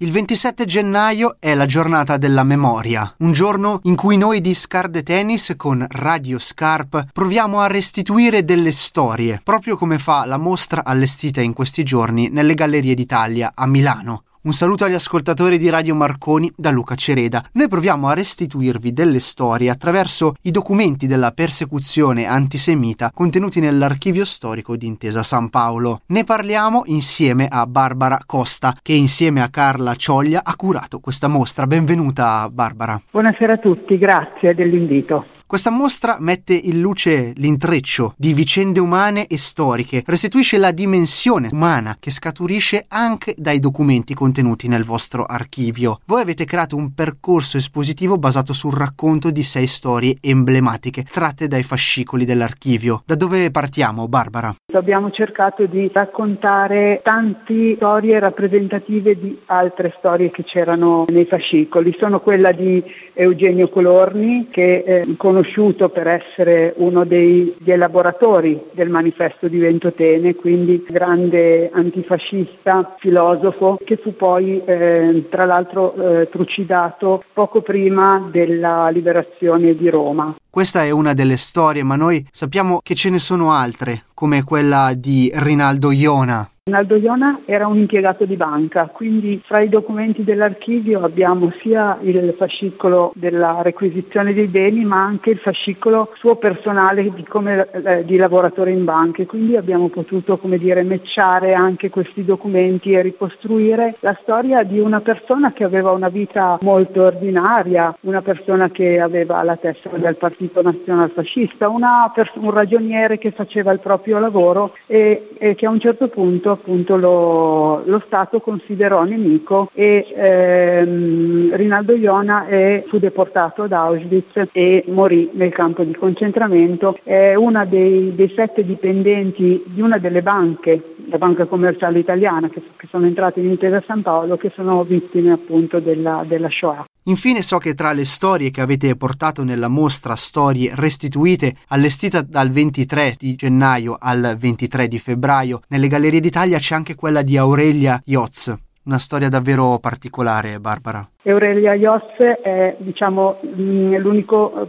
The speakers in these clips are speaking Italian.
Il 27 gennaio è la giornata della memoria, un giorno in cui noi di Scarde Tennis con Radio Scarp proviamo a restituire delle storie, proprio come fa la mostra allestita in questi giorni nelle Gallerie d'Italia a Milano. Un saluto agli ascoltatori di Radio Marconi da Luca Cereda. Noi proviamo a restituirvi delle storie attraverso i documenti della persecuzione antisemita contenuti nell'archivio storico di Intesa San Paolo. Ne parliamo insieme a Barbara Costa, che insieme a Carla Cioglia ha curato questa mostra. Benvenuta Barbara. Buonasera a tutti, grazie dell'invito. Questa mostra mette in luce l'intreccio di vicende umane e storiche, restituisce la dimensione umana che scaturisce anche dai documenti contenuti nel vostro archivio. Voi avete creato un percorso espositivo basato sul racconto di sei storie emblematiche tratte dai fascicoli dell'archivio. Da dove partiamo, Barbara? Abbiamo cercato di raccontare tante storie rappresentative di altre storie che c'erano nei fascicoli. Sono quella di Eugenio Colorni, che eh, conosciuto per essere uno dei elaboratori del manifesto di Ventotene, quindi grande antifascista, filosofo, che fu poi eh, tra l'altro eh, trucidato poco prima della liberazione di Roma. Questa è una delle storie, ma noi sappiamo che ce ne sono altre, come quella di Rinaldo Iona. Rinaldo Iona era un impiegato di banca, quindi fra i documenti dell'archivio abbiamo sia il fascicolo della requisizione dei beni, ma anche il fascicolo suo personale di, come, eh, di lavoratore in banca. Quindi abbiamo potuto, come dire, matchare anche questi documenti e ricostruire la storia di una persona che aveva una vita molto ordinaria, una persona che aveva la testa del partito nazionalfascista, pers- un ragioniere che faceva il proprio lavoro e, e che a un certo punto appunto lo, lo Stato considerò nemico e ehm, Rinaldo Iona è, fu deportato ad Auschwitz e morì nel campo di concentramento. È uno dei, dei, sette dipendenti di una delle banche, la banca commerciale italiana, che, che sono entrate in Intesa San Paolo, che sono vittime appunto della, della Shoah. Infine so che tra le storie che avete portato nella mostra Storie restituite, allestita dal 23 di gennaio al 23 di febbraio nelle Gallerie d'Italia, c'è anche quella di Aurelia Iotz. Una storia davvero particolare, Barbara. Aurelia Ios è diciamo, mm,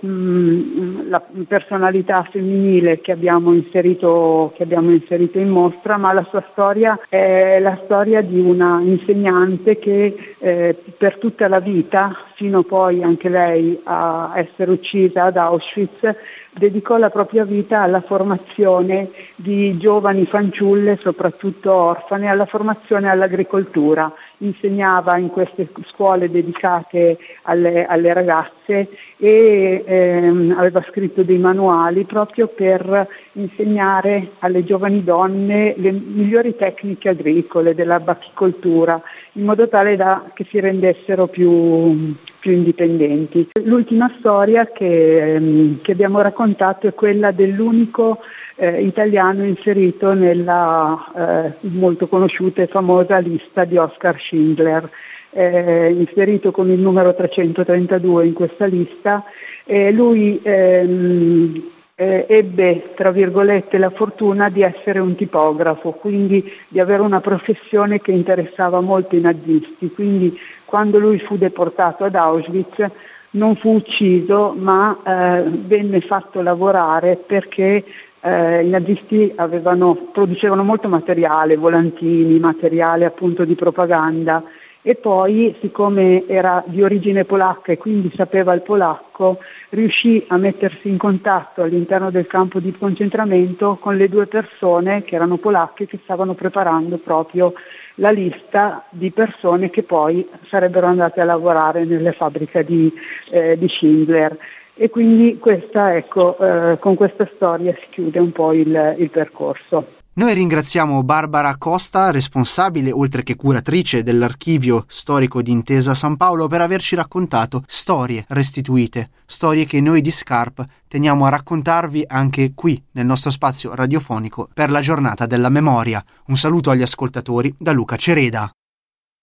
mm, personalità femminile che abbiamo, inserito, che abbiamo, inserito, in mostra, ma la sua storia è la storia di una insegnante che eh, per tutta la vita, fino poi anche lei a essere uccisa ad Auschwitz, dedicò la propria vita alla formazione di giovani fanciulle, soprattutto orfane, alla formazione all'agricoltura. Insegnava in queste scuole dedicate alle, alle ragazze e ehm, aveva scritto dei manuali proprio per insegnare alle giovani donne le migliori tecniche agricole della bachicoltura in modo tale da che si rendessero più, più indipendenti. L'ultima storia che, ehm, che, abbiamo raccontato è quella dell'unico eh, italiano inserito nella eh, molto conosciuta e famosa lista di Oscar Schindler. Eh, inserito con il numero 332 in questa lista, lui ehm, eh, ebbe, tra virgolette, la fortuna di essere un tipografo, quindi di avere una professione che interessava molto i nazisti. Quindi quando lui fu deportato ad Auschwitz non fu ucciso, ma eh, venne fatto lavorare perché eh, i nazisti avevano, producevano molto materiale, volantini, materiale appunto di propaganda e poi siccome era di origine polacca e quindi sapeva il polacco, riuscì a mettersi in contatto all'interno del campo di concentramento con le due persone che erano polacche che stavano preparando proprio la lista di persone che poi sarebbero andate a lavorare nelle fabbriche di, eh, di Schindler. E quindi questa, ecco, eh, con questa storia si chiude un po' il, il percorso. Noi ringraziamo Barbara Costa, responsabile oltre che curatrice dell'archivio storico di Intesa San Paolo, per averci raccontato storie restituite, storie che noi di Scarp teniamo a raccontarvi anche qui nel nostro spazio radiofonico per la giornata della memoria. Un saluto agli ascoltatori da Luca Cereda.